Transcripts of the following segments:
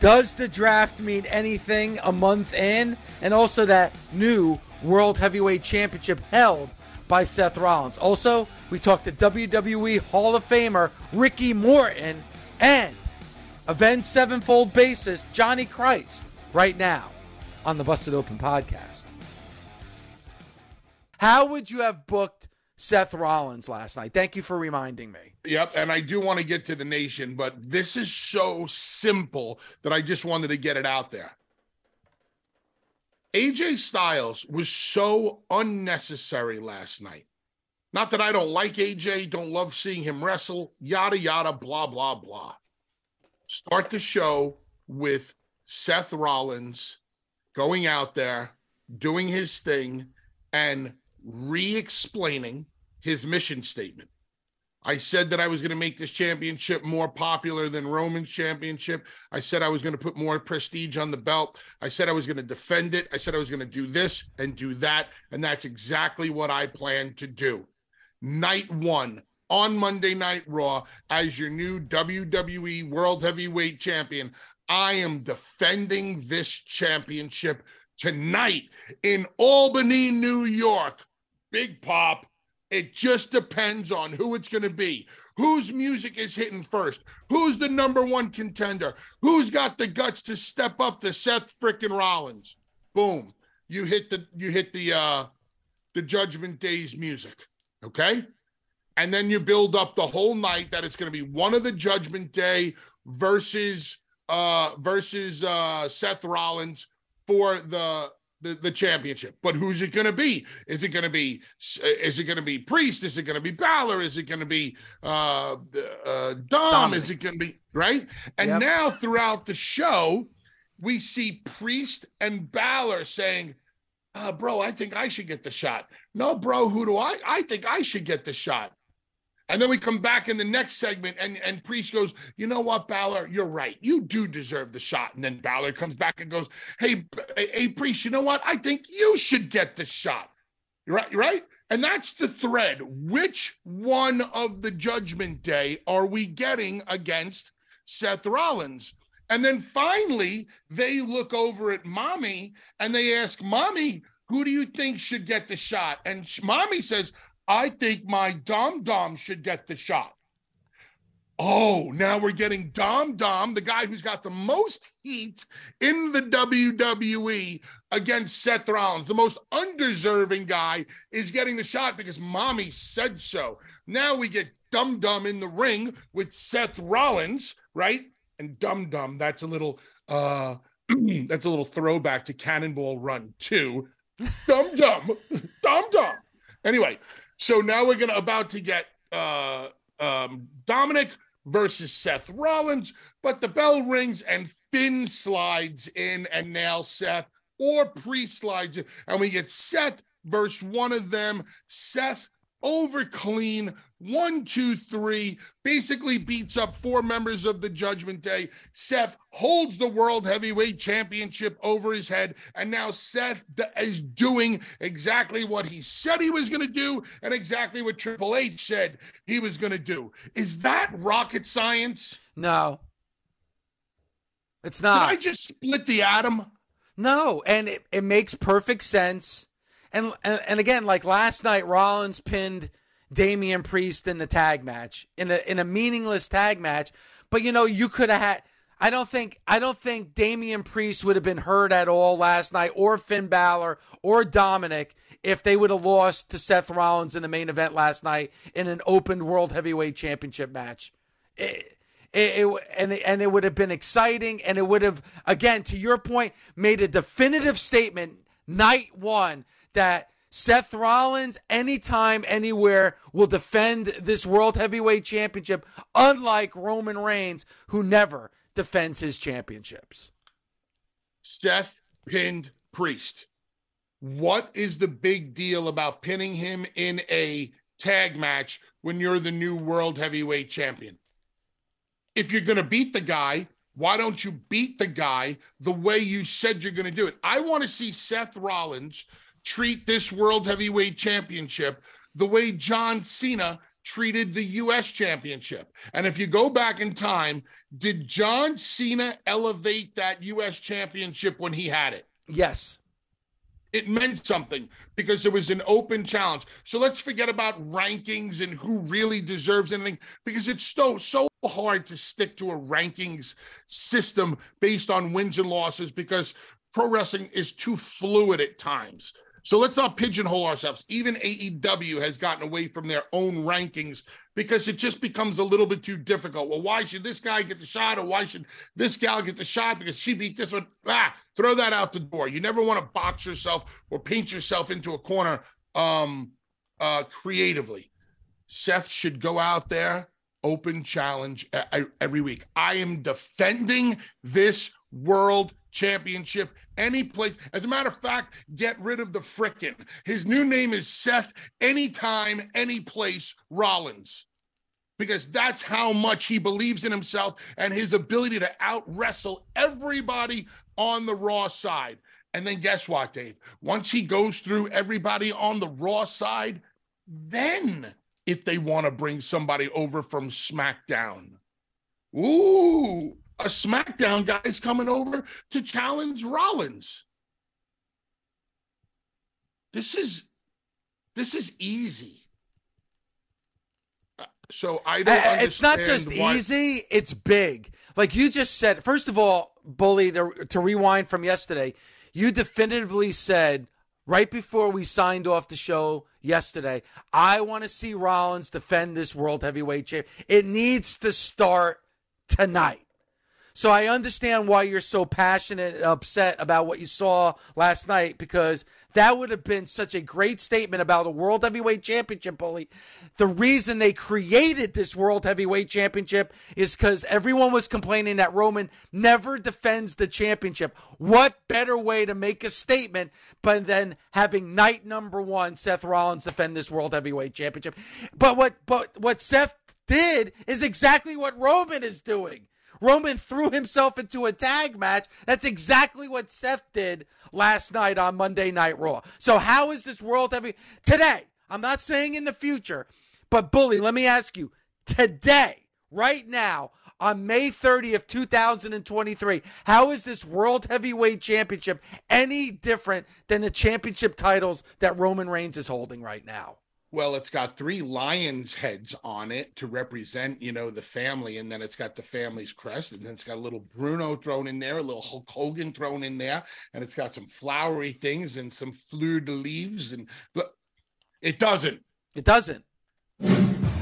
does the draft mean anything a month in? And also that new World Heavyweight Championship held by Seth Rollins. Also, we talked to WWE Hall of Famer Ricky Morton and Avenged Sevenfold bassist Johnny Christ right now on the Busted Open podcast. How would you have booked Seth Rollins last night? Thank you for reminding me. Yep, and I do want to get to the nation, but this is so simple that I just wanted to get it out there. AJ Styles was so unnecessary last night. Not that I don't like AJ, don't love seeing him wrestle, yada, yada, blah, blah, blah. Start the show with Seth Rollins going out there, doing his thing, and re explaining his mission statement. I said that I was going to make this championship more popular than Roman's championship. I said I was going to put more prestige on the belt. I said I was going to defend it. I said I was going to do this and do that. And that's exactly what I plan to do. Night one on Monday Night Raw as your new WWE World Heavyweight Champion. I am defending this championship tonight in Albany, New York. Big Pop it just depends on who it's going to be. Whose music is hitting first? Who's the number one contender? Who's got the guts to step up to Seth frickin' Rollins? Boom. You hit the you hit the uh the Judgment Day's music. Okay? And then you build up the whole night that it's going to be one of the Judgment Day versus uh versus uh Seth Rollins for the the, the championship. But who's it going to be? Is it going to be is it going to be Priest? Is it going to be Balor? Is it going to be uh, uh, Dom? Dominic. Is it going to be right? And yep. now throughout the show, we see Priest and Balor saying, uh, "Bro, I think I should get the shot." No, bro, who do I? I think I should get the shot. And then we come back in the next segment, and, and Priest goes, You know what, Balor? You're right. You do deserve the shot. And then Balor comes back and goes, Hey, hey, Priest, you know what? I think you should get the shot. Right, you're right. And that's the thread. Which one of the judgment day are we getting against Seth Rollins? And then finally, they look over at mommy and they ask, Mommy, who do you think should get the shot? And mommy says, I think my Dom Dom should get the shot. Oh, now we're getting Dom Dom, the guy who's got the most heat in the WWE against Seth Rollins. The most undeserving guy is getting the shot because mommy said so. Now we get Dum Dum in the ring with Seth Rollins, right? And Dum Dum, that's a little uh that's a little throwback to Cannonball Run 2. Dum Dum, Dum Dum. Anyway, so now we're gonna about to get uh, um, Dominic versus Seth Rollins, but the bell rings and Finn slides in and nails Seth, or pre slides in, and we get Seth versus one of them. Seth over clean, one, two, three, basically beats up four members of the Judgment Day. Seth holds the World Heavyweight Championship over his head. And now Seth is doing exactly what he said he was going to do and exactly what Triple H said he was going to do. Is that rocket science? No. It's not. Did I just split the atom? No, and it, it makes perfect sense. And, and and again, like last night, Rollins pinned Damian Priest in the tag match in a in a meaningless tag match. But you know, you could have had. I don't think I don't think Damian Priest would have been hurt at all last night, or Finn Balor, or Dominic if they would have lost to Seth Rollins in the main event last night in an open World Heavyweight Championship match. It, it, it, and and it would have been exciting, and it would have again, to your point, made a definitive statement night one that Seth Rollins, anytime, anywhere, will defend this World Heavyweight Championship, unlike Roman Reigns, who never defends his championships. Seth pinned Priest. What is the big deal about pinning him in a tag match when you're the new World Heavyweight Champion? If you're going to beat the guy, why don't you beat the guy the way you said you're going to do it? I want to see Seth Rollins treat this World Heavyweight Championship the way John Cena treated the US Championship. And if you go back in time, did John Cena elevate that US Championship when he had it? Yes. It meant something because it was an open challenge. So let's forget about rankings and who really deserves anything because it's so so hard to stick to a rankings system based on wins and losses because pro wrestling is too fluid at times. So let's not pigeonhole ourselves. Even AEW has gotten away from their own rankings because it just becomes a little bit too difficult. Well, why should this guy get the shot or why should this gal get the shot because she beat this one? Ah, throw that out the door. You never want to box yourself or paint yourself into a corner um, uh, creatively. Seth should go out there, open challenge every week. I am defending this world championship any place. As a matter of fact, get rid of the frickin'. His new name is Seth Anytime, Any Place Rollins. Because that's how much he believes in himself and his ability to out wrestle everybody on the Raw side. And then guess what, Dave? Once he goes through everybody on the Raw side, then if they want to bring somebody over from SmackDown, ooh, a SmackDown guy is coming over to challenge Rollins. This is this is easy. Uh, so I don't. It's not just why- easy; it's big. Like you just said. First of all, bully to, to rewind from yesterday. You definitively said right before we signed off the show yesterday. I want to see Rollins defend this world heavyweight champ. It needs to start tonight. So I understand why you're so passionate and upset about what you saw last night because that would have been such a great statement about a World Heavyweight Championship bully. The reason they created this World Heavyweight Championship is because everyone was complaining that Roman never defends the championship. What better way to make a statement but then having night number one Seth Rollins defend this World Heavyweight Championship? But what but what Seth did is exactly what Roman is doing. Roman threw himself into a tag match. That's exactly what Seth did last night on Monday Night Raw. So how is this world heavy today? I'm not saying in the future, but bully, let me ask you today, right now, on May 30th, 2023. How is this World Heavyweight Championship any different than the championship titles that Roman Reigns is holding right now? Well, it's got three lions' heads on it to represent, you know, the family, and then it's got the family's crest, and then it's got a little Bruno thrown in there, a little Hulk Hogan thrown in there, and it's got some flowery things and some fleur de leaves, and it doesn't. It doesn't.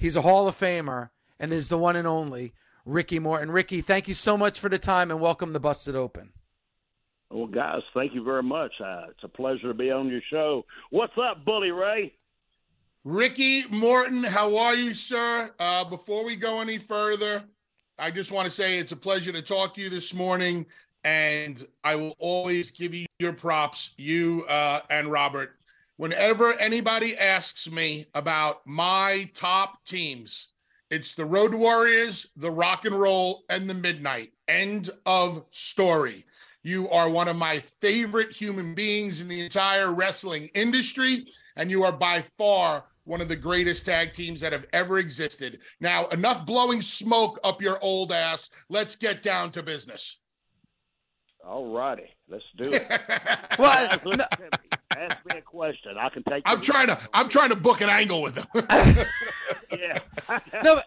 He's a Hall of Famer and is the one and only Ricky Morton. Ricky, thank you so much for the time and welcome to Busted Open. Well, guys, thank you very much. Uh, it's a pleasure to be on your show. What's up, Bully Ray? Ricky Morton, how are you, sir? Uh, before we go any further, I just want to say it's a pleasure to talk to you this morning, and I will always give you your props, you uh, and Robert. Whenever anybody asks me about my top teams, it's the Road Warriors, the Rock and Roll, and the Midnight. End of story. You are one of my favorite human beings in the entire wrestling industry, and you are by far one of the greatest tag teams that have ever existed. Now, enough blowing smoke up your old ass. Let's get down to business. All righty, let's do it. well, Guys, me. Ask me a question. I can take. I'm trying to I'm trying to book an angle with them. Yeah. no, but,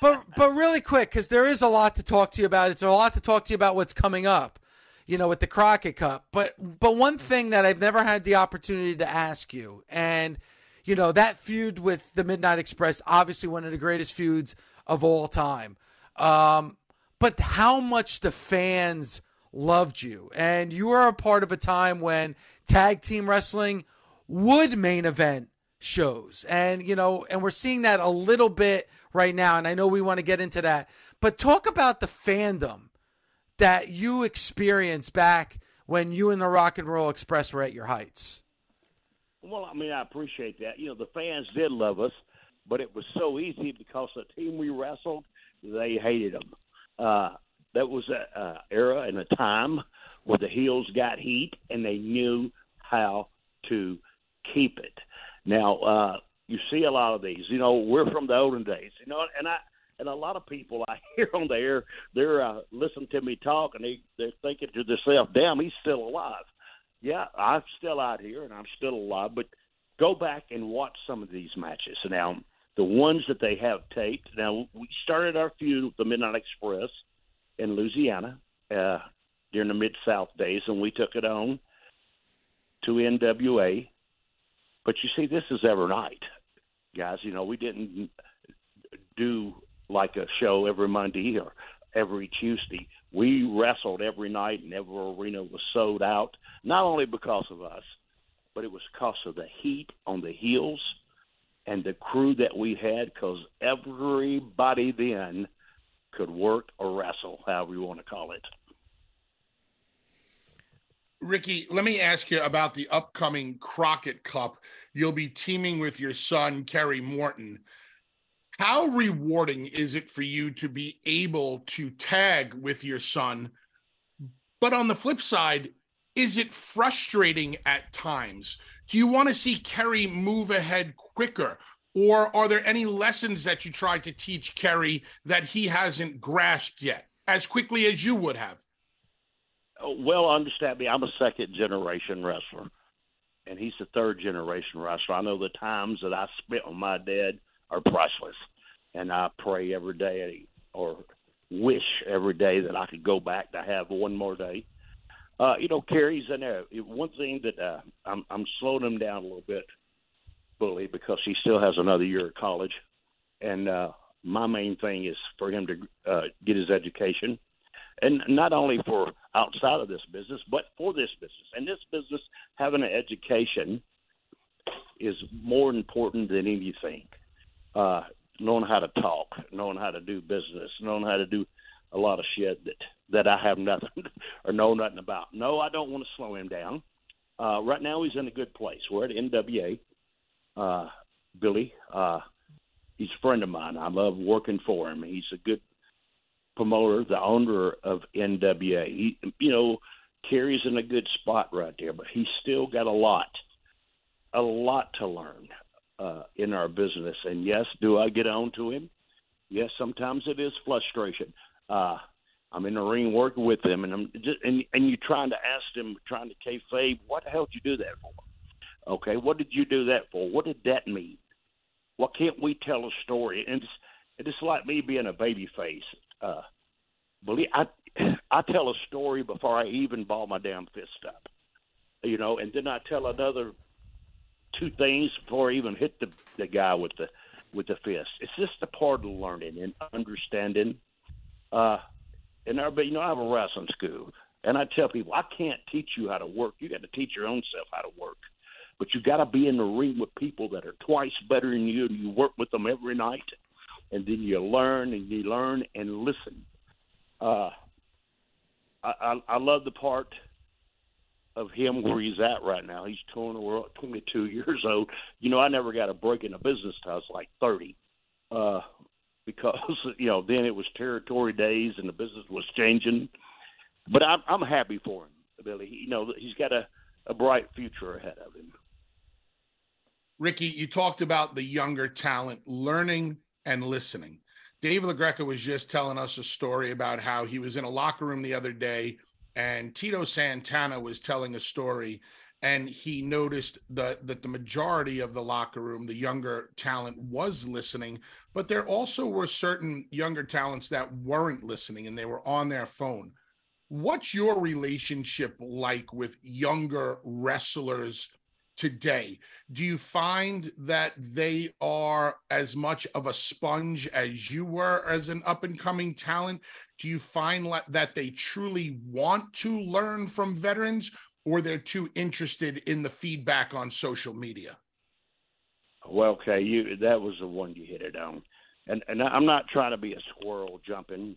but but really quick because there is a lot to talk to you about. It's a lot to talk to you about what's coming up, you know, with the Crockett Cup. But but one thing that I've never had the opportunity to ask you, and you know that feud with the Midnight Express, obviously one of the greatest feuds of all time. Um, but how much the fans loved you, and you are a part of a time when tag team wrestling would main event shows. And, you know, and we're seeing that a little bit right now. And I know we want to get into that. But talk about the fandom that you experienced back when you and the Rock and Roll Express were at your heights. Well, I mean, I appreciate that. You know, the fans did love us, but it was so easy because the team we wrestled, they hated them. Uh, that was a, a era and a time where the heels got heat and they knew how to keep it. Now, uh, you see a lot of these. You know, we're from the olden days. You know, and I and a lot of people I hear on the air, they're uh, listening to me talk, and they they're thinking to themselves, "Damn, he's still alive." Yeah, I'm still out here, and I'm still alive. But go back and watch some of these matches. Now, the ones that they have taped. Now, we started our feud with the Midnight Express in Louisiana uh, during the Mid South days, and we took it on to NWA. But you see, this is every night, guys. You know, we didn't do like a show every Monday or every Tuesday. We wrestled every night, and every arena was sold out. Not only because of us, but it was because of the heat on the heels and the crew that we had. Because everybody then could work or wrestle, however you want to call it. Ricky, let me ask you about the upcoming Crockett Cup. You'll be teaming with your son, Kerry Morton. How rewarding is it for you to be able to tag with your son? But on the flip side, is it frustrating at times? Do you want to see Kerry move ahead quicker? Or are there any lessons that you tried to teach Kerry that he hasn't grasped yet as quickly as you would have? well, understand me. I'm a second generation wrestler, and he's a third generation wrestler. I know the times that I spent with my dad are priceless, and I pray every day or wish every day that I could go back to have one more day. Uh, you know, Kerry's in there. One thing that uh, I'm, I'm slowing him down a little bit, bully, because he still has another year of college, and uh, my main thing is for him to uh, get his education and not only for outside of this business, but for this business. And this business, having an education is more important than anything. Uh, knowing how to talk, knowing how to do business, knowing how to do a lot of shit that that I have nothing or know nothing about. No, I don't want to slow him down. Uh, right now, he's in a good place. We're at NWA. Uh, Billy, uh, he's a friend of mine. I love working for him. He's a good promoter, the owner of NWA. He, you know, Kerry's in a good spot right there, but he's still got a lot, a lot to learn uh, in our business. And yes, do I get on to him? Yes, sometimes it is frustration. Uh, I'm in the ring working with him, and I'm just and and you're trying to ask him, trying to kayfabe, what the hell did you do that for? Okay, what did you do that for? What did that mean? Why can't we tell a story? And it's, it's like me being a baby face uh, believe I I tell a story before I even ball my damn fist up, you know, and then I tell another two things before I even hit the the guy with the with the fist. It's just a part of learning and understanding. Uh, and I, but you know, I have a wrestling school, and I tell people I can't teach you how to work. You got to teach your own self how to work. But you got to be in the ring with people that are twice better than you, and you work with them every night, and then you learn and you learn and listen. Uh, I, I, I love the part of him where he's at right now. He's 22 years old. You know, I never got a break in a business till I was like 30, uh, because you know then it was territory days and the business was changing. But I'm I'm happy for him, Billy. You know, he's got a a bright future ahead of him. Ricky, you talked about the younger talent learning and listening. Dave LaGreca was just telling us a story about how he was in a locker room the other day and Tito Santana was telling a story and he noticed that that the majority of the locker room the younger talent was listening but there also were certain younger talents that weren't listening and they were on their phone what's your relationship like with younger wrestlers today? Do you find that they are as much of a sponge as you were as an up and coming talent? Do you find that they truly want to learn from veterans or they're too interested in the feedback on social media? Well okay you that was the one you hit it on. And and i'm not trying to be a squirrel jumping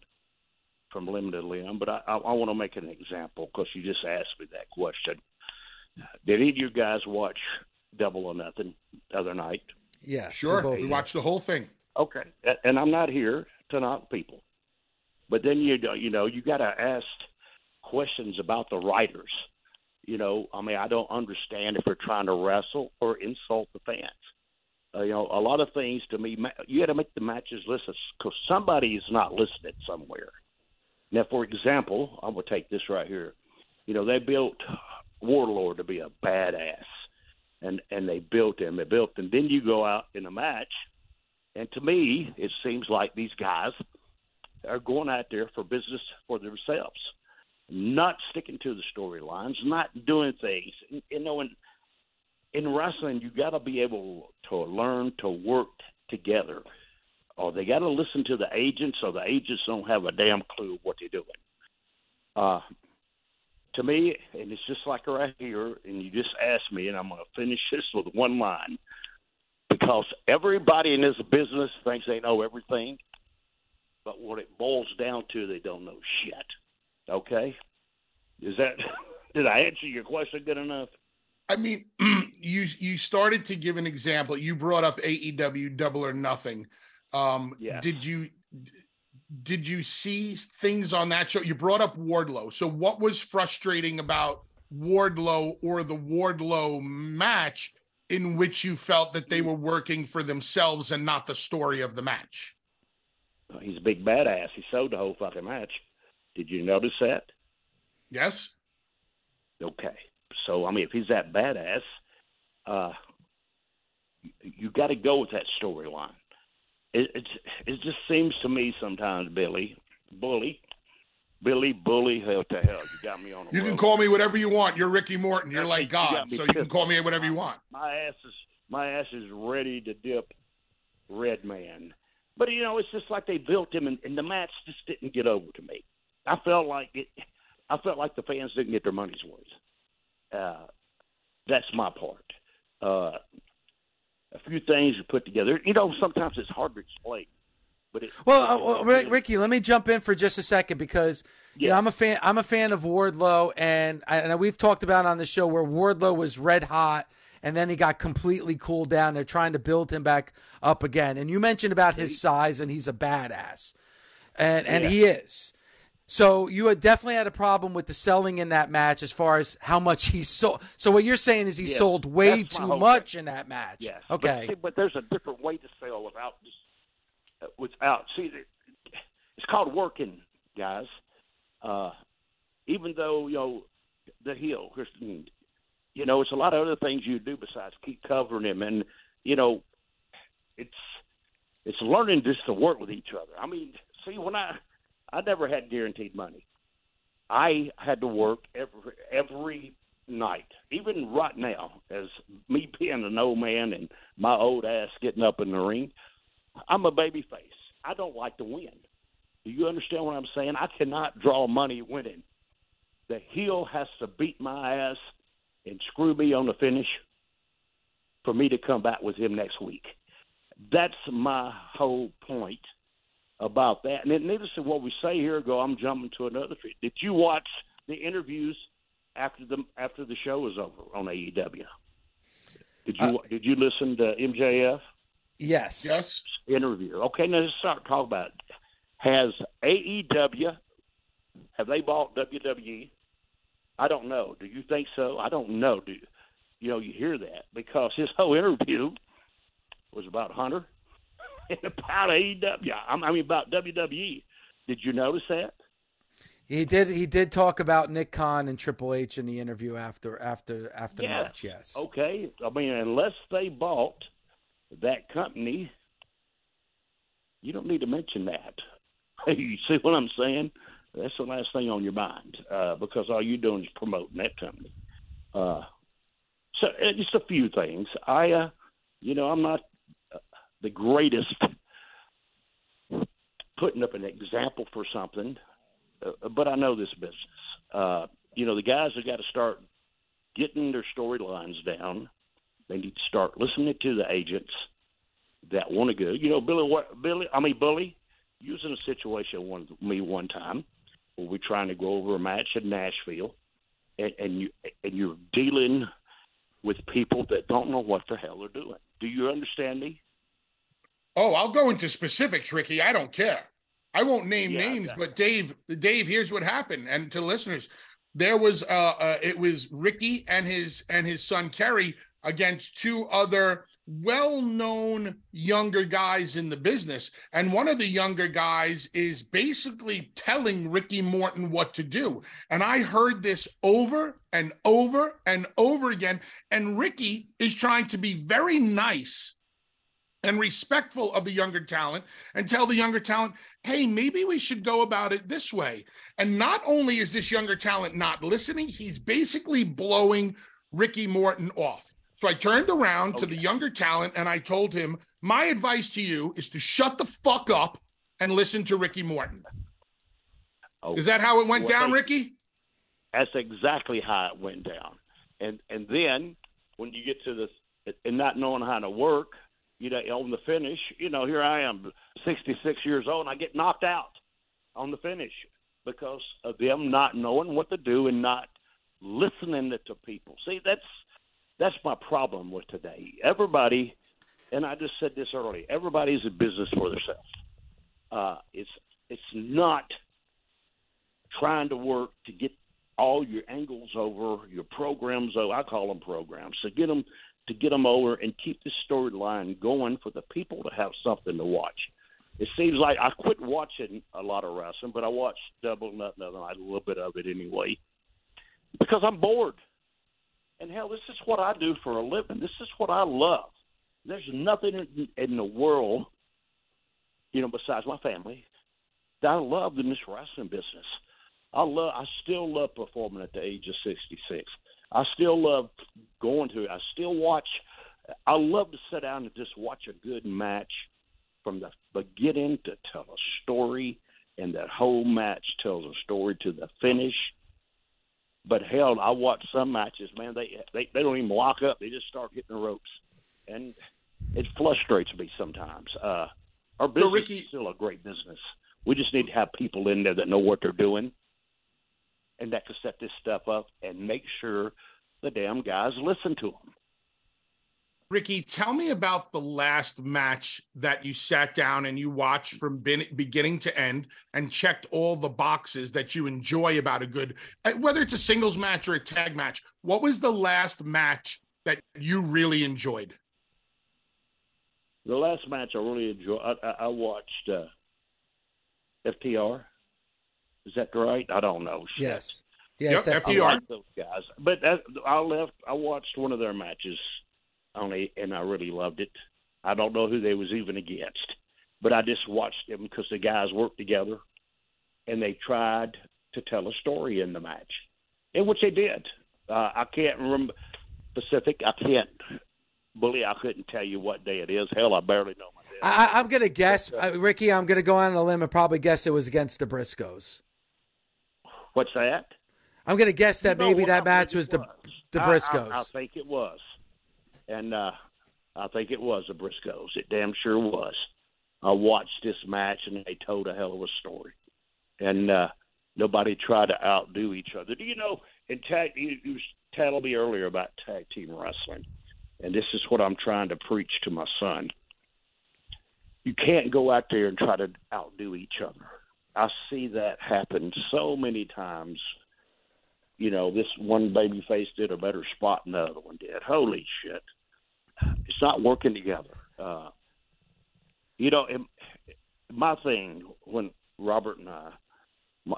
from limb to limb but i i, I want to make an example because you just asked me that question did any of you guys watch Double or Nothing the other night? Yeah, sure. We watched the whole thing. Okay, and I'm not here to knock people, but then you you know you got to ask questions about the writers. You know, I mean, I don't understand if they're trying to wrestle or insult the fans. Uh, you know, a lot of things to me, you got to make the matches listen because somebody is not listening somewhere. Now, for example, I'm going to take this right here. You know, they built Wardlow to be a badass, and and they built him. They built him. Then you go out in a match, and to me, it seems like these guys are going out there for business for themselves, not sticking to the storylines, not doing things. You know, in in wrestling, you got to be able to learn to work together, or they got to listen to the agents, or the agents don't have a damn clue what they're doing. Uh, to me, and it's just like right here, and you just asked me, and I'm going to finish this with one line because everybody in this business thinks they know everything, but what it boils down to, they don't know shit. Okay? Is that did I answer your question good enough? I mean, you you started to give an example. You brought up AEW Double or Nothing. Um, yes. Did you did you see things on that show? You brought up Wardlow. So what was frustrating about Wardlow or the Wardlow match in which you felt that they were working for themselves and not the story of the match? He's a big badass. He sold the whole fucking match. Did you notice that? Yes. Okay. So I mean, if he's that badass, uh, you got to go with that storyline it, it it just seems to me sometimes, Billy, bully, Billy, bully, hell to hell. You got me on. you road. can call me whatever you want. You're Ricky Morton. You're like God, you so you can call me whatever you want. My ass is my ass is ready to dip Red Man, but you know it's just like they built him, and, and the match just didn't get over to me. I felt like it. I felt like the fans didn't get their money's worth. Uh, that's my part. Uh, a few things to put together. You know, sometimes it's hard to explain. But it, well, uh, well, Ricky, let me jump in for just a second because you know I'm a fan. I'm a fan of Wardlow, and I, and we've talked about on the show where Wardlow was red hot, and then he got completely cooled down. They're trying to build him back up again. And you mentioned about his size, and he's a badass, and and yeah. he is. So you had definitely had a problem with the selling in that match as far as how much he sold. So what you're saying is he yeah, sold way too much thing. in that match. Yes. Okay. But, but, there's a different way to sell without just uh, without. See, it's called working, guys. Uh, even though you know the heel, you know, it's a lot of other things you do besides keep covering him, and you know, it's it's learning just to work with each other. I mean, see when I I never had guaranteed money. I had to work every every night, even right now, as me being an old man and my old ass getting up in the ring, I'm a baby face. I don't like to win. Do you understand what I'm saying? I cannot draw money winning. The heel has to beat my ass and screw me on the finish for me to come back with him next week. That's my whole point about that. And then, needless to what we say here, go. I'm jumping to another. Did you watch the interviews after the after the show was over on AEW? Did you uh, did you listen to MJF? Yes. Yes. Interview. Okay, now let's start talking about. It. Has AEW have they bought WWE? I don't know. Do you think so? I don't know. Do you, you know? You hear that because his whole interview was about Hunter and about AEW. I mean about WWE. Did you notice that? He did. He did talk about Nick Khan and Triple H in the interview after after after yes. match. Yes. Okay. I mean, unless they bought that company, you don't need to mention that. you see what I'm saying? That's the last thing on your mind uh, because all you're doing is promoting that company. Uh, so uh, just a few things. I, uh, you know, I'm not the greatest putting up an example for something, uh, but I know this business. Uh, you know, the guys have got to start getting their storylines down. They need to start listening to the agents that want to go. You know, Billy, what, Billy, I mean, Bully, you was in a situation with me one time where we're trying to go over a match in Nashville, and, and you and you're dealing with people that don't know what the hell they're doing. Do you understand me? Oh, I'll go into specifics, Ricky. I don't care. I won't name yeah, names, but Dave, Dave, here's what happened. And to listeners, there was uh, uh it was Ricky and his and his son Kerry against two other well known younger guys in the business. And one of the younger guys is basically telling Ricky Morton what to do. And I heard this over and over and over again. And Ricky is trying to be very nice and respectful of the younger talent and tell the younger talent, hey, maybe we should go about it this way. And not only is this younger talent not listening, he's basically blowing Ricky Morton off. So I turned around okay. to the younger talent and I told him, My advice to you is to shut the fuck up and listen to Ricky Morton. Oh, is that how it went well, down, Ricky? That's exactly how it went down. And and then when you get to this and not knowing how to work, you know, on the finish, you know, here I am, 66 years old, and I get knocked out on the finish because of them not knowing what to do and not listening to people. See, that's that's my problem with today. Everybody, and I just said this earlier. Everybody's a business for themselves. Uh, it's it's not trying to work to get all your angles over, your programs. Oh, I call them programs. So get them to get them over and keep the storyline going for the people to have something to watch. It seems like I quit watching a lot of wrestling, but I watched Double Nothing, a little bit of it anyway, because I'm bored. And hell, this is what I do for a living. This is what I love. There's nothing in, in the world, you know, besides my family, that I love in this wrestling business. I love. I still love performing at the age of 66. I still love going to. I still watch. I love to sit down and just watch a good match from the beginning to tell a story, and that whole match tells a story to the finish but hell, I watch some matches, man. They they they don't even lock up; they just start hitting the ropes, and it frustrates me sometimes. Uh, our business so Ricky, is still a great business. We just need to have people in there that know what they're doing, and that can set this stuff up and make sure the damn guys listen to them. Ricky, tell me about the last match that you sat down and you watched from beginning to end and checked all the boxes that you enjoy about a good, uh, whether it's a singles match or a tag match. What was the last match that you really enjoyed? The last match I really enjoyed, I, I watched uh, FTR. Is that right? I don't know. Yes. Yeah, yep, FTR. Like those guys, but that, I left. I watched one of their matches only, and I really loved it. I don't know who they was even against, but I just watched them because the guys worked together, and they tried to tell a story in the match, and which they did. Uh, I can't remember Pacific. I can't. Bully, I couldn't tell you what day it is. Hell, I barely know my day. I, I'm going to guess, uh, Ricky. I'm going to go on a limb and probably guess it was against the Briscoes. What's that? I'm going to guess that You maybe what? that I match was it the the Briscoes. I, I, think it was, and uh, I think it was the Briscoes. It damn sure was. I watched this match, and they told a hell of a story, and uh, nobody tried to outdo each other. Do you know? In tag, you, you was telling me earlier about tag team wrestling, and this is what I'm trying to preach to my son. You can't go out there and try to outdo each other. I see that happen so many times you know, this one baby face did a better spot than the other one did. Holy shit. It's not working together. Uh, you know, it, my thing when Robert and I, my,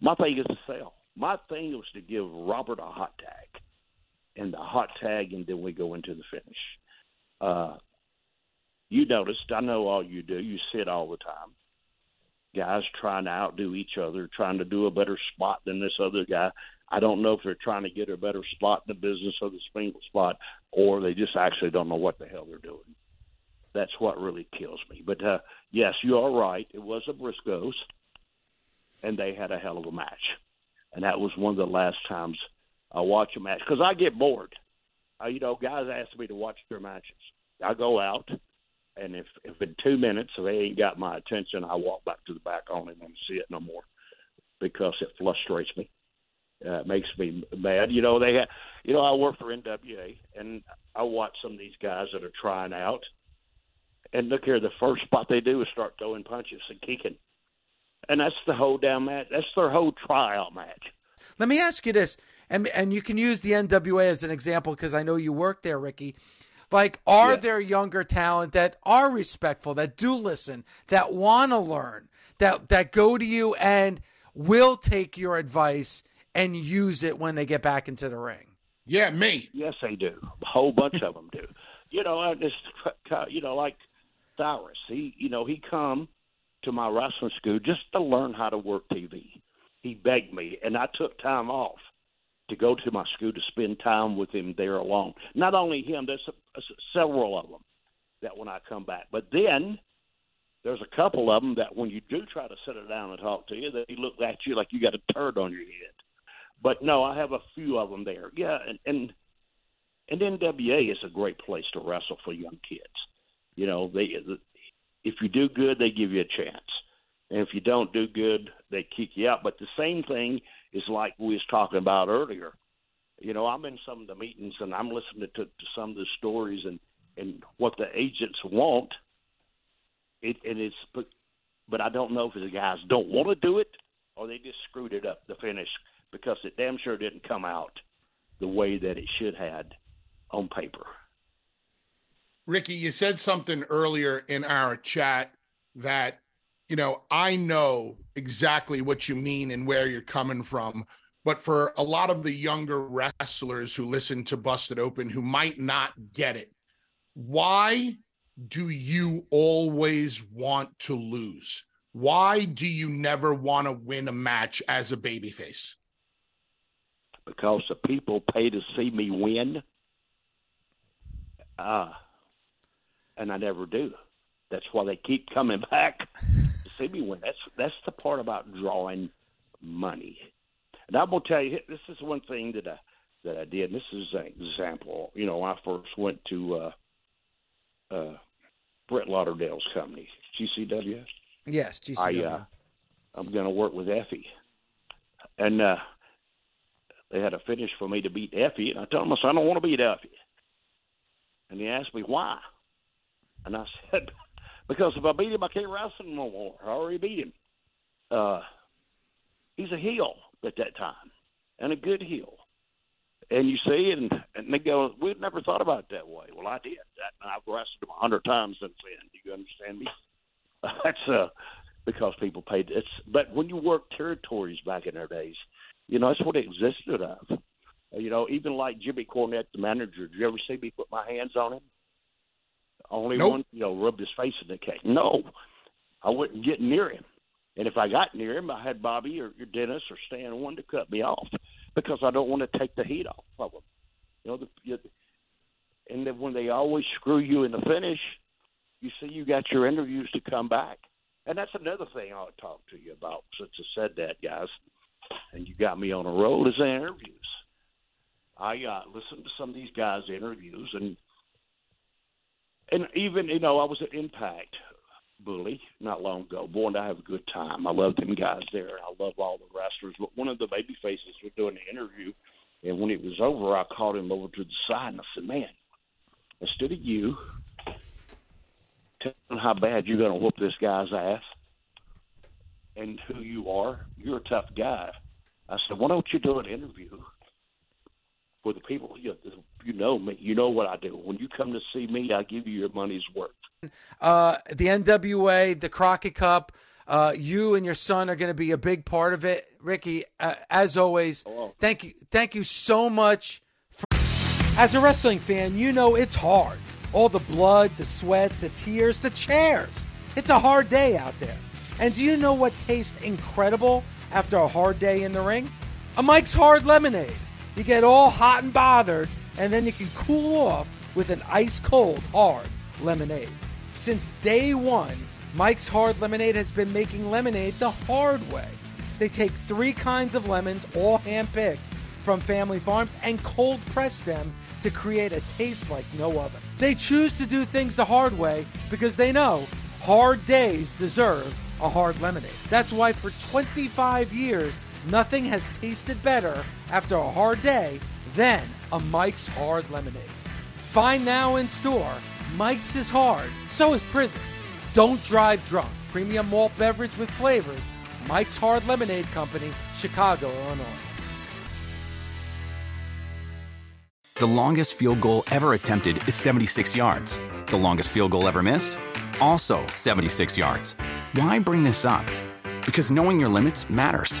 my thing is to sell. My thing was to give Robert a hot tag and the hot tag, and then we go into the finish. Uh, you noticed, I know all you do, you sit all the time. Guys trying to outdo each other, trying to do a better spot than this other guy. I don't know if they're trying to get a better spot in the business or the single spot, or they just actually don't know what the hell they're doing. That's what really kills me. But uh, yes, you are right. It was a Briscoes, and they had a hell of a match, and that was one of the last times I watch a match because I get bored. Uh, you know, guys ask me to watch their matches. I go out, and if if in two minutes if they ain't got my attention, I walk back to the back. I don't even want to see it no more because it frustrates me. Uh, it makes me mad. You know, they have, you know, I work for NWA and I watch some of these guys that are trying out. And look here, the first spot they do is start throwing punches and kicking. And that's the whole damn match. That's their whole tryout match. Let me ask you this, and and you can use the NWA as an example because I know you work there, Ricky. Like, are Yeah. there younger talent that are respectful, that do listen, that want to learn, that that go to you and will take your advice and use it when they get back into the ring? Yeah, me. Yes, they do. A whole bunch of them do. You know, I just you know, like Cyrus. He, you know, he come to my wrestling school just to learn how to work TV. He begged me, and I took time off to go to my school to spend time with him there alone. Not only him, there's a, uh, several of them that when I come back. But then there's a couple of them that when you do try to sit down and talk to you, they look at you like you got a turd on your head. But no, I have a few of them there. Yeah, and and, and NWA is a great place to wrestle for young kids. You know, they if you do good, they give you a chance, and if you don't do good, they kick you out. But the same thing is like we was talking about earlier. You know, I'm in some of the meetings and I'm listening to, to some of the stories and and what the agents want. It and it's but but I don't know if the guys don't want to do it or they just screwed it up the finish because it damn sure didn't come out the way that it should had on paper. Ricky, you said something earlier in our chat that, you know, I know exactly what you mean and where you're coming from. But for a lot of the younger wrestlers who listen to Busted Open who might not get it, why do you always want to lose? Why do you never want to win a match as a babyface? because the people pay to see me win. Uh, and I never do. That's why they keep coming back see me win. That's that's the part about drawing money. And I'm gonna tell you, this is one thing that I that I did. This is an example. You know, I first went to uh, uh, Brett Lauderdale's company, GCW. Yes, GCW. I uh, I'm going to work with Effy, and uh, they had a finish for me to beat Effy, and I told him I said I don't want to beat Effy, and he asked me why, and I said because if I beat him I can't wrestle him no more. I already beat him. Uh, he's a heel at that time, and a good heel. And you see, and and they go, we've never thought about it that way. Well, I did. That, I've wrestled him a hundred times since then. Do you understand me? That's uh, because people paid. It's but when you work territories back in their days, you know that's what it existed of. You know, even like Jimmy Cornette, the manager. Did you ever see me put my hands on him? Only Nope. one, you know, rubbed his face in the cake. No, I wouldn't get near him. And if I got near him, I had Bobby or, or Dennis or Stan one to cut me off. because I don't want to take the heat off of them. You know, the, you, and then when they always screw you in the finish, you see you got your interviews to come back. And that's another thing I will talk to you about since I said that, guys. And you got me on a roll is the interviews. I uh, listened to some of these guys' interviews, and and even you know I was at Impact Bully not long ago. Boy, and I have a good time. I love them guys there. I love all the wrestlers. But one of the baby faces was doing the interview, and when it was over, I called him over to the side and I said, "Man, instead of you telling how bad you're going to whoop this guy's ass and who you are, you're a tough guy." I said, "Why don't you do an interview for the people? You know, you know me. You know what I do. When you come to see me, I give you your money's worth." uh, the NWA, the Crockett Cup. Uh, you and your son are going to be a big part of it, Ricky. Uh, as always, thank you, thank you so much. For- as a wrestling fan, you know it's hard. All the blood, the sweat, the tears, the chairs. It's a hard day out there. And do you know what tastes incredible after a hard day in the ring? A Mike's Hard Lemonade. You get all hot and bothered, and then you can cool off with an ice cold hard lemonade. Since day one, Mike's Hard Lemonade has been making lemonade the hard way. They take three kinds of lemons, all handpicked from family farms, and cold press them to create a taste like no other. They choose to do things the hard way because they know hard days deserve a hard lemonade. That's why for 25 years, nothing has tasted better after a hard day than a Mike's Hard Lemonade. Find now in store Mike's is hard, so is prison. Don't drive drunk. Premium malt beverage with flavors. Mike's Hard Lemonade Company, Chicago, Illinois. The longest field goal ever attempted is 76 yards. The longest field goal ever missed? Also 76 yards. Why bring this up? Because knowing your limits matters,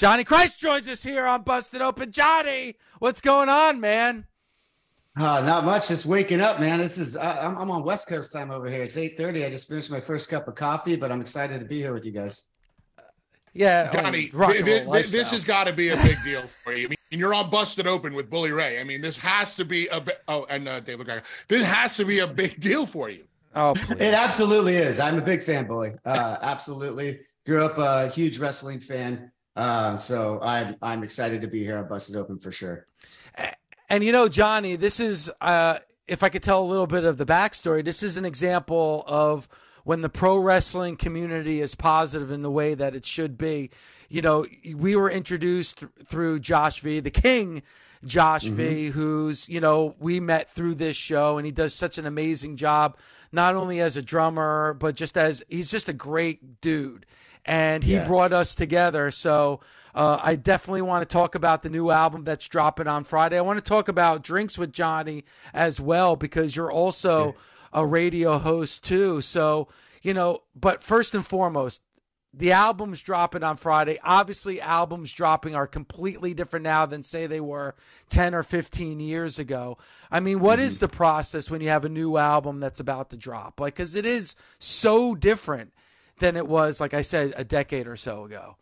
Johnny Christ joins us here on Busted Open. Johnny, what's going on, man? Uh, not much. Just waking up, man. This is I, I'm, I'm on West Coast time over here. It's 8:30. I just finished my first cup of coffee, but I'm excited to be here with you guys. Yeah, Johnny, rock thi- and thi- roll thi- lifestyle. this has got to be a big deal for you. I mean, you're on Busted Open with Bully Ray. I mean, this has to be a bi- oh, and uh, Dave LaGreca. This has to be a big deal for you. Oh, please. It absolutely is. I'm a big fan, bully. Uh, absolutely. Grew up a huge wrestling fan. Uh, so I'm I'm excited to be here on Busted Open for sure. And you know, Johnny, this is uh, if I could tell a little bit of the backstory. This is an example of when the pro wrestling community is positive in the way that it should be. You know, we were introduced th- through Josh V, the King. Josh V, who's, you know, we met through this show and he does such an amazing job, not only as a drummer, but just as he's just a great dude. And he Yeah. brought us together. So uh, I definitely want to talk about the new album that's dropping on Friday. I want to talk about Drinks with Johnny as well, because you're also a radio host too. So, you know, but first and foremost, the album's dropping on Friday. Obviously, albums dropping are completely different now than say they were 10 or 15 years ago. I mean, what is the process when you have a new album that's about to drop? Like cuz it is so different than it was like I said a decade or so ago.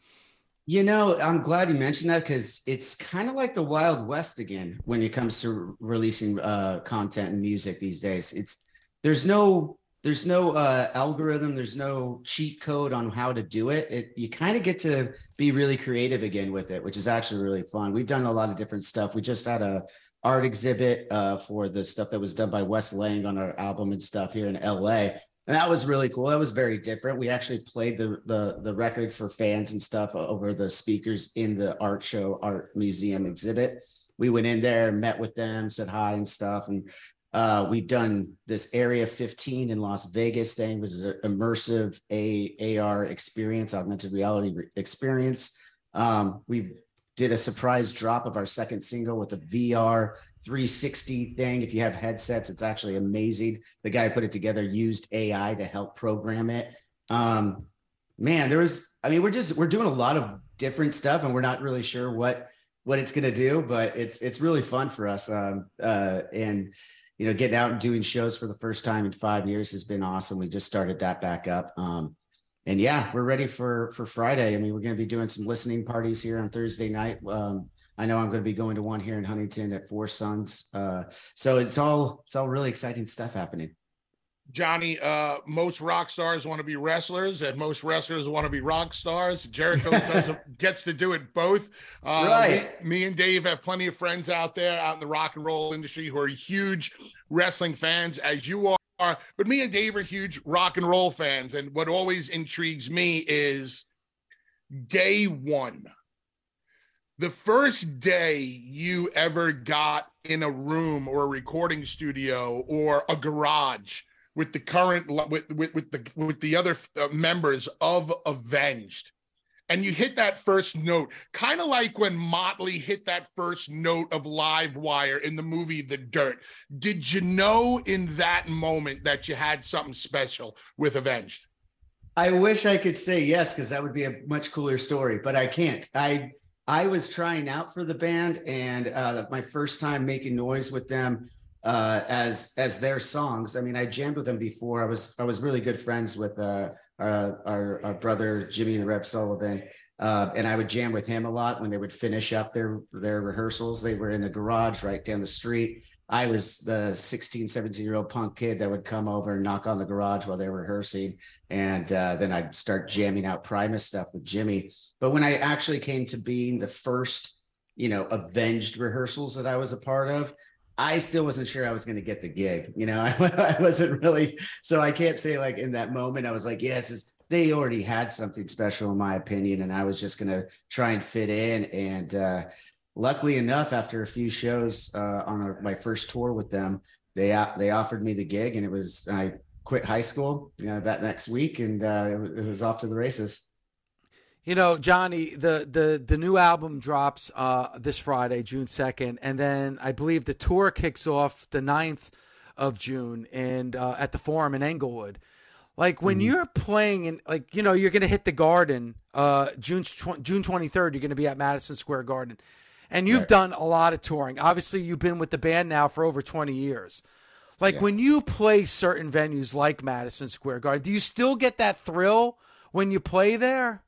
You know, I'm glad you mentioned that because it's kind of like the Wild West again when it comes to releasing uh, content and music these days. It's there's no there's no uh, algorithm, there's no cheat code on how to do it. It you kind of get to be really creative again with it, which is actually really fun. We've done a lot of different stuff. We just had a art exhibit uh, for the stuff that was done by Wes Lang on our album and stuff here in LA. And that was really cool. That was very different. We actually played the the the record for fans and stuff over the speakers in the art show, art museum exhibit. We went in there, met with them, said hi and stuff, and uh, we've done this Area 15 in Las Vegas thing, which is an immersive A, AR experience, augmented reality re- experience. Um, we did a surprise drop of our second single with a VR 360 thing. If you have headsets, it's actually amazing. The guy who put it together used AI to help program it. Um, man, there was, I mean, we're just, we're doing a lot of different stuff and we're not really sure what, what it's going to do, but it's, it's really fun for us. Um, uh, and, you know, getting out and doing shows for the first time in five years has been awesome. We just started that back up. Um, and yeah, we're ready for for Friday. I mean, we're going to be doing some listening parties here on Thursday night. Um, I know I'm going to be going to one here in Huntington at Four Sons. Uh, so it's all it's all really exciting stuff happening. Johnny, uh, most rock stars want to be wrestlers, and most wrestlers want to be rock stars. Jericho does gets to do it both. Uh, Right. Me, me and Dave have plenty of friends out there out in the rock and roll industry who are huge wrestling fans, as you are. But me and Dave are huge rock and roll fans, and what always intrigues me is day one. The first day you ever got in a room or a recording studio or a garage with the current with with, with the with the other uh, members of Avenged, and you hit that first note, kind of like when Motley hit that first note of Live Wire in the movie The Dirt. Did you know in that moment that you had something special with Avenged? I wish I could say yes because that would be a much cooler story, but I can't. I I was trying out for the band, and uh, my first time making noise with them uh, as as their songs. I mean, I jammed with them before. I was I was really good friends with uh, our, our brother Jimmy the Rev Sullivan, uh, and I would jam with him a lot when they would finish up their their rehearsals. They were in a garage right down the street. I was the 16, 17 year old punk kid that would come over and knock on the garage while they were rehearsing. And uh, then I'd start jamming out Primus stuff with Jimmy. But when I actually came to being the first, you know, avenged rehearsals that I was a part of, I still wasn't sure I was going to get the gig. You know, I, I wasn't really, so I can't say like in that moment, I was like, yes, they already had something special, in my opinion, and I was just gonna try and fit in. And uh, luckily enough, after a few shows uh, on my first tour with them, they they offered me the gig, and it was I quit high school you know, that next week, and uh, it, it was off to the races. You know, Johnny, the the the new album drops uh, this Friday, June second, and then I believe the tour kicks off the 9th of June and uh, at the Forum in Englewood. Like when mm-hmm. you're playing and like you know you're gonna hit the Garden, uh, June tw- June 23rd, you're gonna be at Madison Square Garden, and you've right. done a lot of touring. Obviously, you've been with the band now for over 20 years. Like yeah. when you play certain venues like Madison Square Garden, do you still get that thrill when you play there?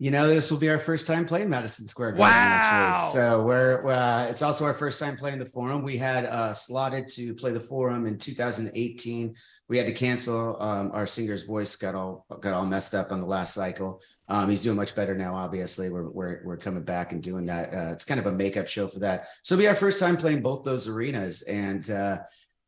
You know, this will be our first time playing Madison Square Garden. Wow! Actually. So we're uh, it's also our first time playing the Forum. We had uh, slotted to play the Forum in 2018. We had to cancel. Um, our singer's voice got all got all messed up on the last cycle. Um, he's doing much better now. Obviously, we're we're we're coming back and doing that. Uh, it's kind of a makeup show for that. So it'll be our first time playing both those arenas, and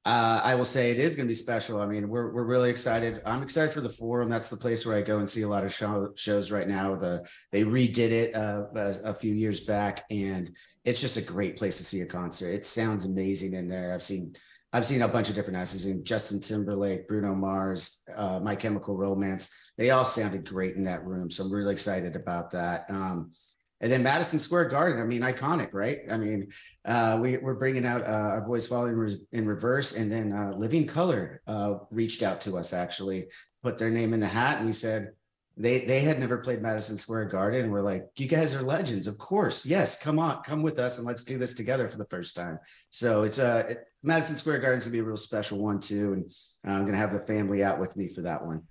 uh, I will say it is going to be special. I mean, we're we're really excited. I'm excited for the forum. That's the place where I go and see a lot of show, shows right now. The they redid it uh, a, a, few years back, and it's just a great place to see a concert. It sounds amazing in there. I've seen I've seen a bunch of different acts. I've seen Justin Timberlake, Bruno Mars, uh, My Chemical Romance. They all sounded great in that room, so I'm really excited about that. Um, and then Madison Square Garden, I mean, iconic, right? I mean, uh, we, we're bringing out uh, our boys falling in reverse. And then uh, Living Colour uh, reached out to us, actually, put their name in the hat. And we said, they, they had never played Madison Square Garden. We're like, you guys are legends. Of course. Yes. Come on, come with us and let's do this together for the first time. So it's uh, it, Madison Square Garden's gonna be a real special one too. And I'm going to have the family out with me for that one.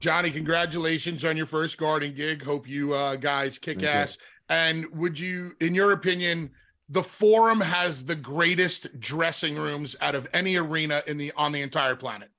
Johnny, congratulations on your first garden gig. Hope you uh, guys kick Thank ass. You. And would you, in your opinion, the Forum has the greatest dressing rooms out of any arena in the on the entire planet?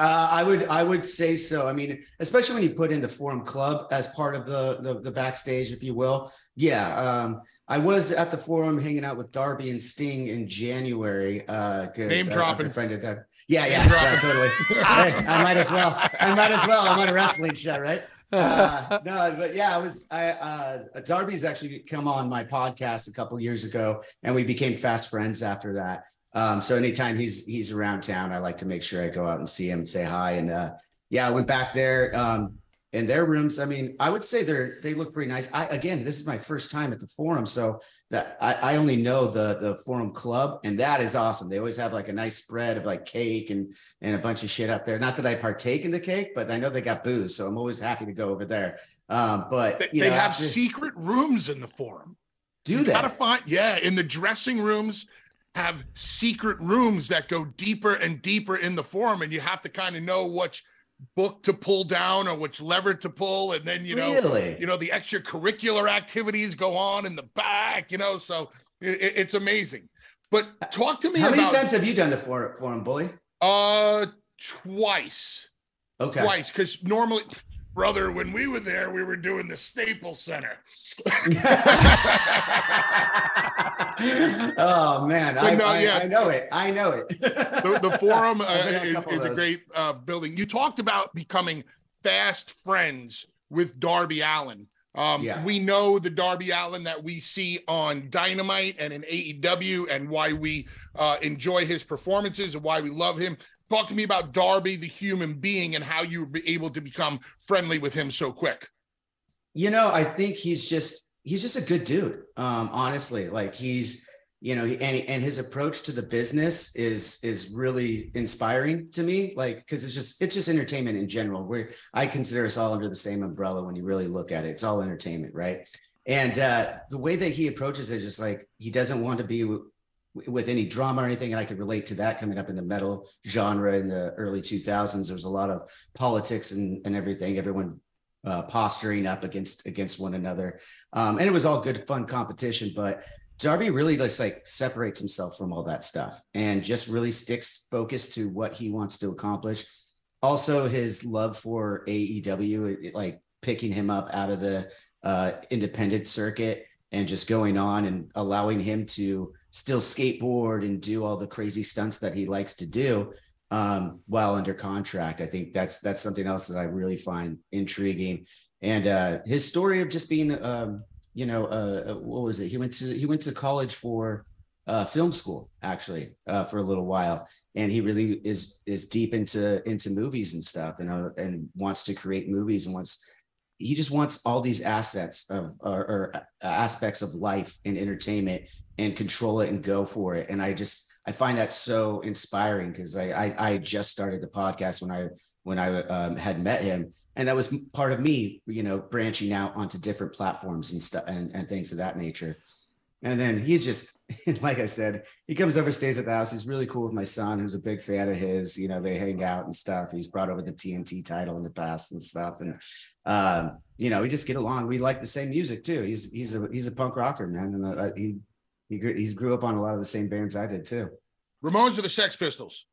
Uh, I would I would say so. I mean, especially when you put in the Forum Club as part of the the, the backstage, if you will. Yeah, um, I was at the Forum hanging out with Darby and Sting in January. Uh, Name I, dropping. I befriended them. Yeah, yeah, yeah, totally. hey, I might as well. I might as well. I'm on a wrestling show, right? Uh, no, but yeah, I was. I uh, Darby's actually come on my podcast a couple years ago, and we became fast friends after that. Um, so anytime he's he's around town, I like to make sure I go out and see him and say hi. And uh, yeah, I went back there. Um, in their rooms. I mean i would say they're they look pretty nice. I again this is my first time at the forum so that i, I only know the the forum club and that is awesome. They always have like a nice spread of like cake and and a bunch of shit up there. Not that i partake in the cake but i know they got booze so i'm always happy to go over there. Um but they, they know, have after, secret rooms in the forum. Do you they? gotta find yeah in the dressing rooms have secret rooms that go deeper and deeper in the forum and you have to kind of know which book to pull down or which lever to pull and then you know really? you know the extracurricular activities go on in the back you know so it, it's amazing. But talk to me how about, many times have you done the forum, forum bully? Uh twice. Okay. Twice because normally brother when we were there we were doing the staples center oh man, I, no, I, yeah. I, know it. I know it. the, the, forum uh, is, is a great uh, building. You talked about becoming fast friends with Darby Allin. Um, yeah. We know the Darby Allin that we see on Dynamite and in AEW, and why we uh, enjoy his performances and why we love him. Talk to me about Darby, the human being, and how you were able to become friendly with him so quick. You know, I think he's just he's just a good dude. Um, honestly, like he's you know, and and his approach to the business is is really inspiring to me. Like because it's just it's just entertainment in general. Where I consider us all under the same umbrella when you really look at it. It's all entertainment, right? And uh, the way that he approaches it is just like he doesn't want to be with any drama or anything. And I could relate to that coming up in the metal genre in the early 2000s. There was a lot of politics and, and everything. Everyone uh, posturing up against against one another, um, and it was all good fun competition. But Darby really just like separates himself from all that stuff and just really sticks focused to what he wants to accomplish. Also, his love for AEW, it, like picking him up out of the uh, independent circuit and just going on and allowing him to still skateboard and do all the crazy stunts that he likes to do um, while under contract. I think that's that's something else that I really find intriguing. And uh, his story of just being, um, you know, uh, uh what was it? He went to he went to college for uh, film school actually uh, for a little while, and he really is is deep into into movies and stuff, and uh, and wants to create movies and wants he just wants all these assets of or, or aspects of life and entertainment and control it and go for it. And I just I find that so inspiring because I, I, I just started the podcast when I when I um, had met him, and that was part of me, you know, branching out onto different platforms and stuff and, and things of that nature. And then he's just like I said, he comes over, stays at the house. He's really cool with my son, who's a big fan of his. You know, they hang out and stuff. He's brought over the TNT title in the past and stuff, and um, you know, we just get along. We like the same music too. He's he's a he's a punk rocker, man, and uh, he he he's grew up on a lot of the same bands I did too. Ramones or the Sex Pistols?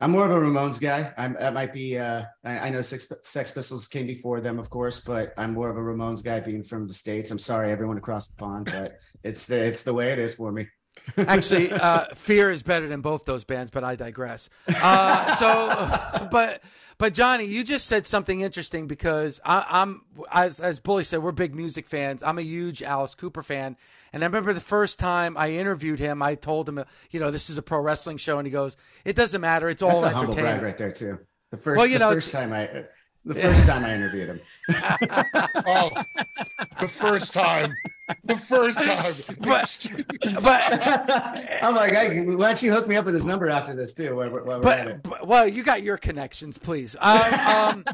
I'm more of a Ramones guy. I'm that might be. Uh, I, I know Sex, Sex Pistols came before them, of course, but I'm more of a Ramones guy, being from the states. I'm sorry, everyone across the pond, but it's the it's the way it is for me. Actually, uh, Fear is better than both those bands, but I digress. Uh, so, but but Johnny, you just said something interesting because I, am as as Bully said, we're big music fans. I'm a huge Alice Cooper fan, and I remember the first time I interviewed him, I told him, you know, this is a pro wrestling show, and he goes, "It doesn't matter. It's all That's a humble brag right there too. The first, well, you know, first time I the first time I interviewed him. oh, the first time. The first time. But, but I'm like, hey, why don't you hook me up with his number after this too? While, while but, but, well, you got your connections, please. Um, um,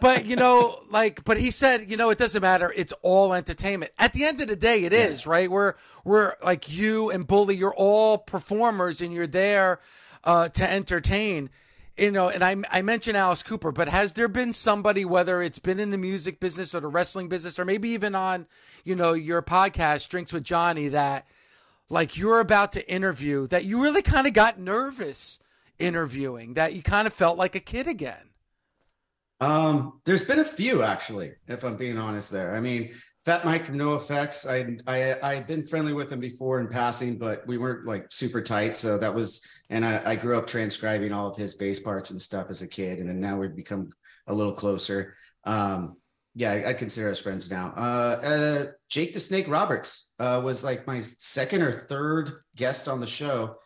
but you know, like, but he said, you know, it doesn't matter. It's all entertainment. At the end of the day, it yeah. is right. We're we're like you and Bully. You're all performers, and you're there uh, to entertain you know, and I, I mentioned Alice Cooper, but has there been somebody, whether it's been in the music business or the wrestling business, or maybe even on, you know, your podcast, Drinks with Johnny, that like you're about to interview, that you really kind of got nervous interviewing, that you kind of felt like a kid again? Um, there's been a few actually, if I'm being honest. There, I mean, Fat Mike from NOFX. I I I'd been friendly with him before in passing, but we weren't like super tight. So that was, and I, I grew up transcribing all of his bass parts and stuff as a kid, and then now we've become a little closer. Um, yeah, I, I consider us friends now. Uh, uh, Jake the Snake Roberts uh, was like my second or third guest on the show.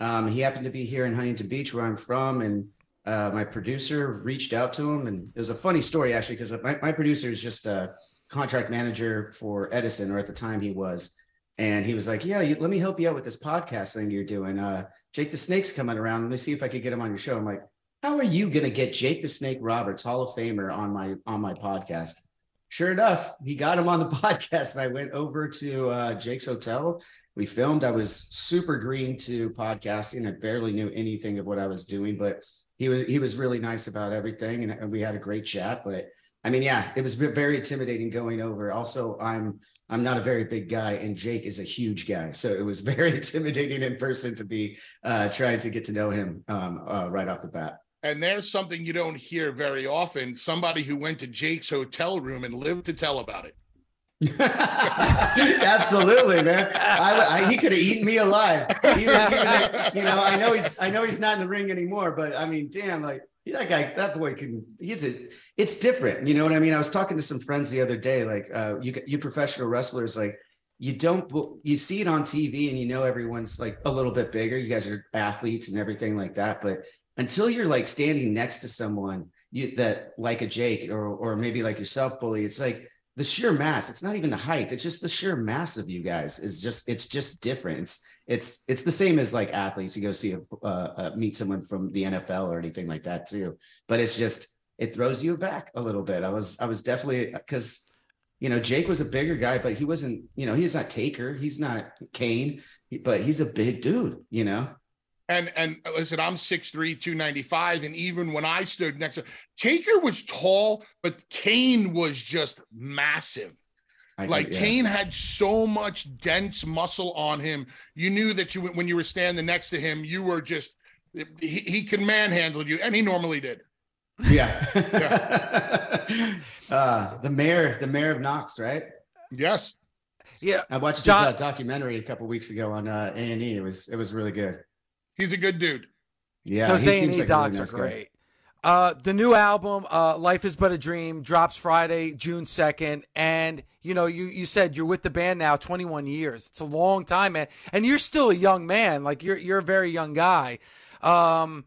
Um, he happened to be here in Huntington Beach, where I'm from, and uh, my producer reached out to him, and it was a funny story actually because my, my producer is just a contract manager for Edison, or at the time he was, and he was like, "Yeah, you, let me help you out with this podcast thing you're doing. Uh, Jake the Snake's coming around. Let me see if I could get him on your show." I'm like, "How are you gonna get Jake the Snake Roberts, Hall of Famer, on my on my podcast?" Sure enough, he got him on the podcast, and I went over to uh, Jake's hotel. We filmed. I was super green to podcasting. I barely knew anything of what I was doing, but he was he was really nice about everything, and, and we had a great chat. But I mean, yeah, it was very intimidating going over. Also, I'm I'm not a very big guy, and Jake is a huge guy, so it was very intimidating in person to be uh, trying to get to know him um, uh, right off the bat. And there's something you don't hear very often: somebody who went to Jake's hotel room and lived to tell about it. Absolutely, man. I, I, he could have eaten me alive. You know, I know he's I know he's not in the ring anymore, but I mean, damn, like that guy, that boy can. He's a. It's different. You know what I mean? I was talking to some friends the other day. Like, uh, you you professional wrestlers, like you don't you see it on TV and you know everyone's like a little bit bigger. You guys are athletes and everything like that, but until you're like standing next to someone you that like a Jake or or maybe like yourself, bully, it's like the sheer mass it's not even the height it's just the sheer mass of you guys is just it's just different it's it's it's the same as like athletes you go see a uh, uh, meet someone from the nfl or anything like that too but it's just it throws you back a little bit i was i was definitely because you know jake was a bigger guy but he wasn't you know he's not taker he's not kane but he's a big dude you know and and listen, I'm 6'3, 295. And even when I stood next to Taker was tall, but Kane was just massive. I like yeah. Kane had so much dense muscle on him. You knew that you when you were standing next to him, you were just he, he can manhandle you, and he normally did. Yeah. yeah. uh, the mayor, the mayor of Knox, right? Yes. Yeah. I watched John- his uh, documentary a couple weeks ago on uh, A and E. It was it was really good he's a good dude. Yeah, those A and E like really docs nice are guy. great. Uh, the new album, uh, "Life Is But a Dream," drops Friday, June second, and you know, you you said you're with the band now 21 years. It's a long time, man, and you're still a young man. Like you're you're a very young guy. Um,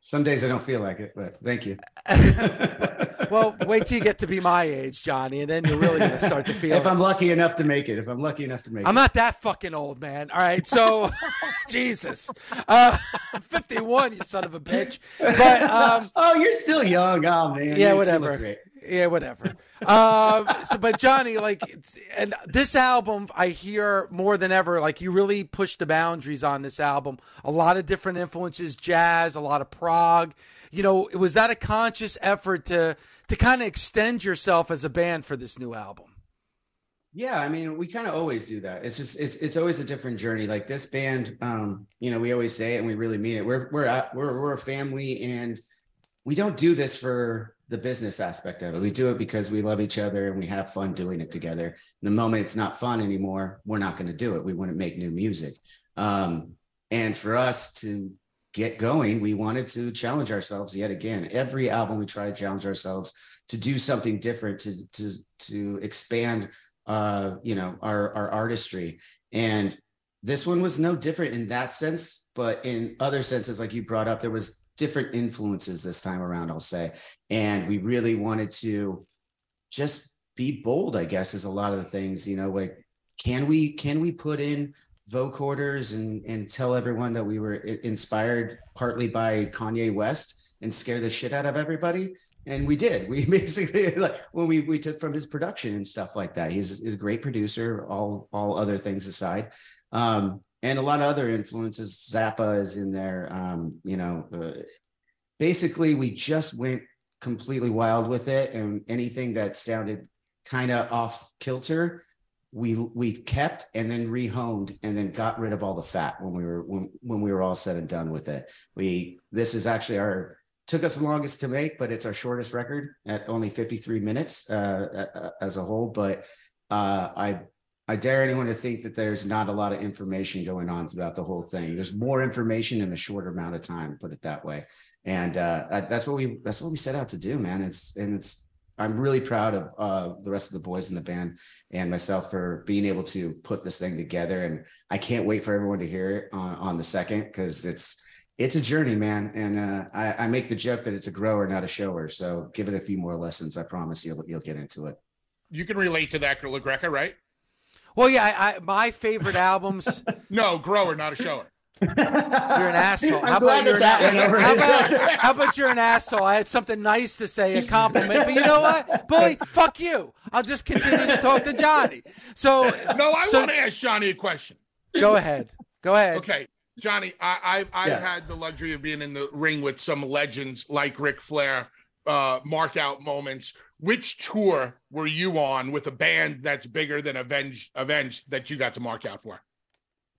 Some days I don't feel like it, but thank you. well, wait till you get to be my age, Johnny, and then you're really gonna start to feel. if. I'm lucky enough to make it, if I'm lucky enough to make it I'm not that fucking old, man. All right, so Jesus, uh, 51, you son of a bitch. But um, oh, you're still young. Oh man. yeah, whatever. Yeah, whatever. Um, so, but Johnny, like, and this album, I hear more than ever. Like, you really push the boundaries on this album. A lot of different influences, jazz, a lot of prog. You know, was that a conscious effort to to kind of extend yourself as a band for this new album? Yeah, I mean, we kind of always do that. It's just it's it's always a different journey. Like this band, um, you know, we always say it and we really mean it. We're we're at, we're we're a family and we don't do this for the business aspect of it. We do it because we love each other and we have fun doing it together. The moment it's not fun anymore, we're not going to do it. We wouldn't make new music. Um, and for us to get going, we wanted to challenge ourselves yet again. Every album we try to challenge ourselves to do something different, to to to expand uh, you know, our our artistry. And this one was no different in that sense, but in other senses, like you brought up, there was different influences this time around, I'll say. And we really wanted to just be bold, I guess, is a lot of the things, you know, like can we can we put in vocoders and and tell everyone that we were inspired partly by Kanye West and scare the shit out of everybody? and we did we basically like when we we took from his production and stuff like that he's, he's a great producer all all other things aside um and a lot of other influences zappa is in there um you know uh, basically we just went completely wild with it and anything that sounded kind of off kilter we we kept and then rehoned and then got rid of all the fat when we were when, when we were all said and done with it we this is actually our took us the longest to make, but it's our shortest record at only 53 minutes uh, as a whole. But uh, I I dare anyone to think that there's not a lot of information going on throughout the whole thing. There's more information in a shorter amount of time, put it that way. And uh, that's what we that's what we set out to do, man. It's and it's I'm really proud of uh, the rest of the boys in the band and myself for being able to put this thing together. And I can't wait for everyone to hear it on, on the second because it's it's a journey, man. And uh, I, I make the joke that it's a grower, not a shower. So give it a few more lessons. I promise you'll you'll get into it. You can relate to that, LaGreca, right? Well, yeah, I, I, my favorite albums. No, grower, not a shower. You're an asshole. I'm how glad about you're that an that a- how, about, how about you're an asshole? I had something nice to say, a compliment, but you know what, Bully? Fuck you. I'll just continue to talk to Johnny. So No, I so- want to ask Johnny a question. go ahead. Go ahead. Okay, Johnny, I, I I've Yeah. had the luxury of being in the ring with some legends like Ric Flair, uh, mark out moments. Which tour were you on with a band that's bigger than Avenged Avenged that you got to mark out for?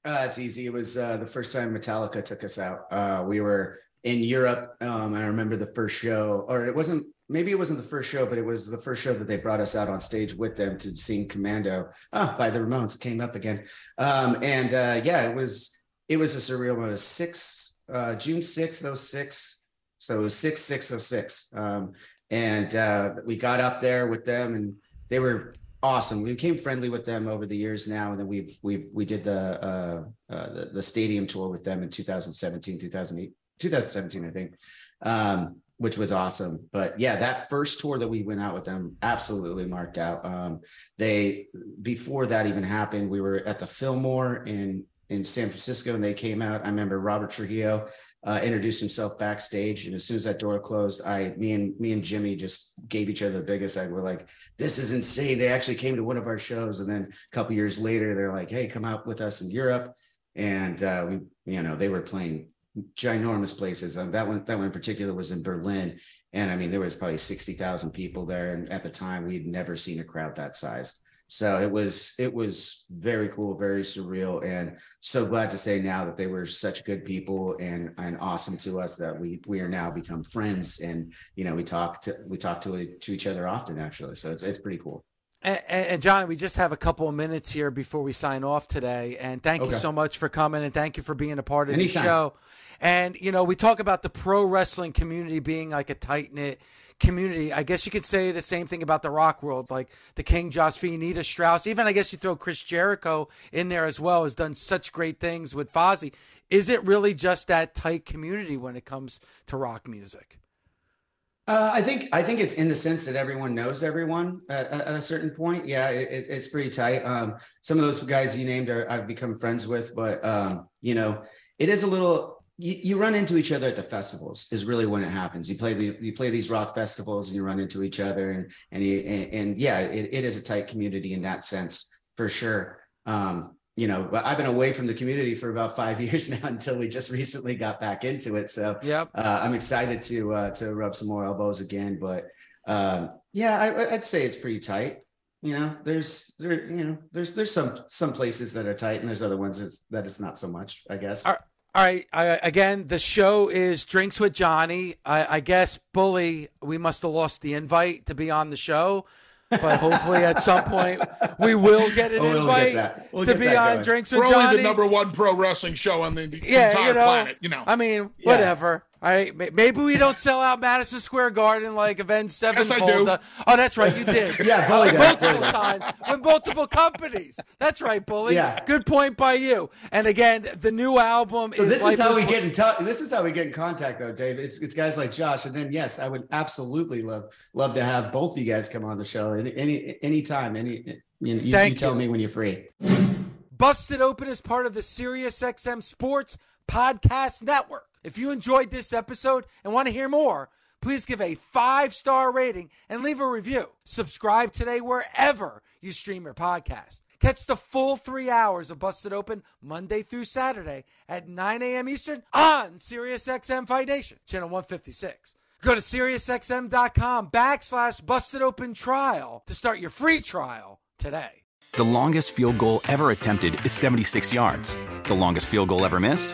Uh, it's easy. It was uh, the first time Metallica took us out. Uh, we were in Europe. Um, I remember the first show, or it wasn't. Maybe it wasn't the first show, but it was the first show that they brought us out on stage with them to sing "Commando" ah, by the Ramones. It came up again, um, and uh, yeah, it was it was a surreal moment. It was six uh, June sixth oh six, so it was six six oh six, um, and uh, we got up there with them, and they were awesome. We became friendly with them over the years now, and then we've we've we did the uh, uh, the, the stadium tour with them in 2017, 2008, 2017, I think, um, which was awesome. But yeah, that first tour that we went out with them absolutely marked out. Um, they before that even happened, we were at the Fillmore in in San Francisco, and they came out. I remember Robert Trujillo uh, introduced himself backstage, and as soon as that door closed, I me and me and Jimmy just gave each other the biggest. I were like, "This is insane!" They actually came to one of our shows, and then a couple years later, they're like, "Hey, come out with us in Europe," and uh, we, you know, they were playing ginormous places. Um, that one, that one in particular was in Berlin, and I mean, there was probably sixty thousand people there, and at the time, we'd never seen a crowd that sized. So it was it was very cool, very surreal, and so glad to say now that they were such good people and and awesome to us that we we are now become friends, and you know we talk to we talk to to each other often actually. So it's it's pretty cool. And, and, Johnny, we just have a couple of minutes here before we sign off today. And thank okay. you so much for coming and thank you for being a part of Anytime. the show. And, you know, we talk about the pro wrestling community being like a tight knit community. I guess you could say the same thing about the rock world, like the King, Josh Fee, Nita Strauss. Even I guess you throw Chris Jericho in there as well, has done such great things with Fozzy. Is it really just that tight community when it comes to rock music? Uh, I think I think it's in the sense that everyone knows everyone at, at a certain point. Yeah, it, it's pretty tight. Um, some of those guys you named are I've become friends with, but um, you know, it is a little. You, you run into each other at the festivals is really when it happens. You play the, you play these rock festivals and you run into each other and and you, and, and yeah, it, it is a tight community in that sense for sure. Um, you know, I've been away from the community for about five years now until we just recently got back into it. So yeah, uh, I'm excited to uh, to rub some more elbows again. But um, yeah, I, would say it's pretty tight. You know, there's there you know there's there's some some places that are tight and there's other ones that's, that it's not so much. I guess. All right. I, again, the show is Drinks with Johnny. I, I guess, Bully, we must have lost the invite to be on the show but hopefully at some point we will get an oh, we'll invite get we'll to be on going. Drinks with We're Johnny. only the number one pro wrestling show on the, the yeah, entire you know, planet. You know, I mean, yeah. whatever. All right, maybe we don't sell out Madison Square Garden like Avenged Sevenfold. Yes, oh, that's right, you did. yeah, Bully uh, multiple times with multiple companies. That's right, Bully. Yeah, good point by you. And again, the new album so is. This is how we get in touch. This is how we get in contact, though, Dave. It's it's guys like Josh, and then yes, I would absolutely love love to have both of you guys come on the show any any anytime. Any you, you, you tell me when you're free. Busted Open is part of the SiriusXM Sports Podcast Network. If you enjoyed this episode and want to hear more, please give a five star rating and leave a review. Subscribe today wherever you stream your podcast. Catch the full three hours of Busted Open Monday through Saturday at 9 a.m. Eastern on SiriusXM Fight Nation, channel 156. Go to SiriusXM.com backslash Busted Open Trial to start your free trial today. The longest field goal ever attempted is 76 yards. The longest field goal ever missed?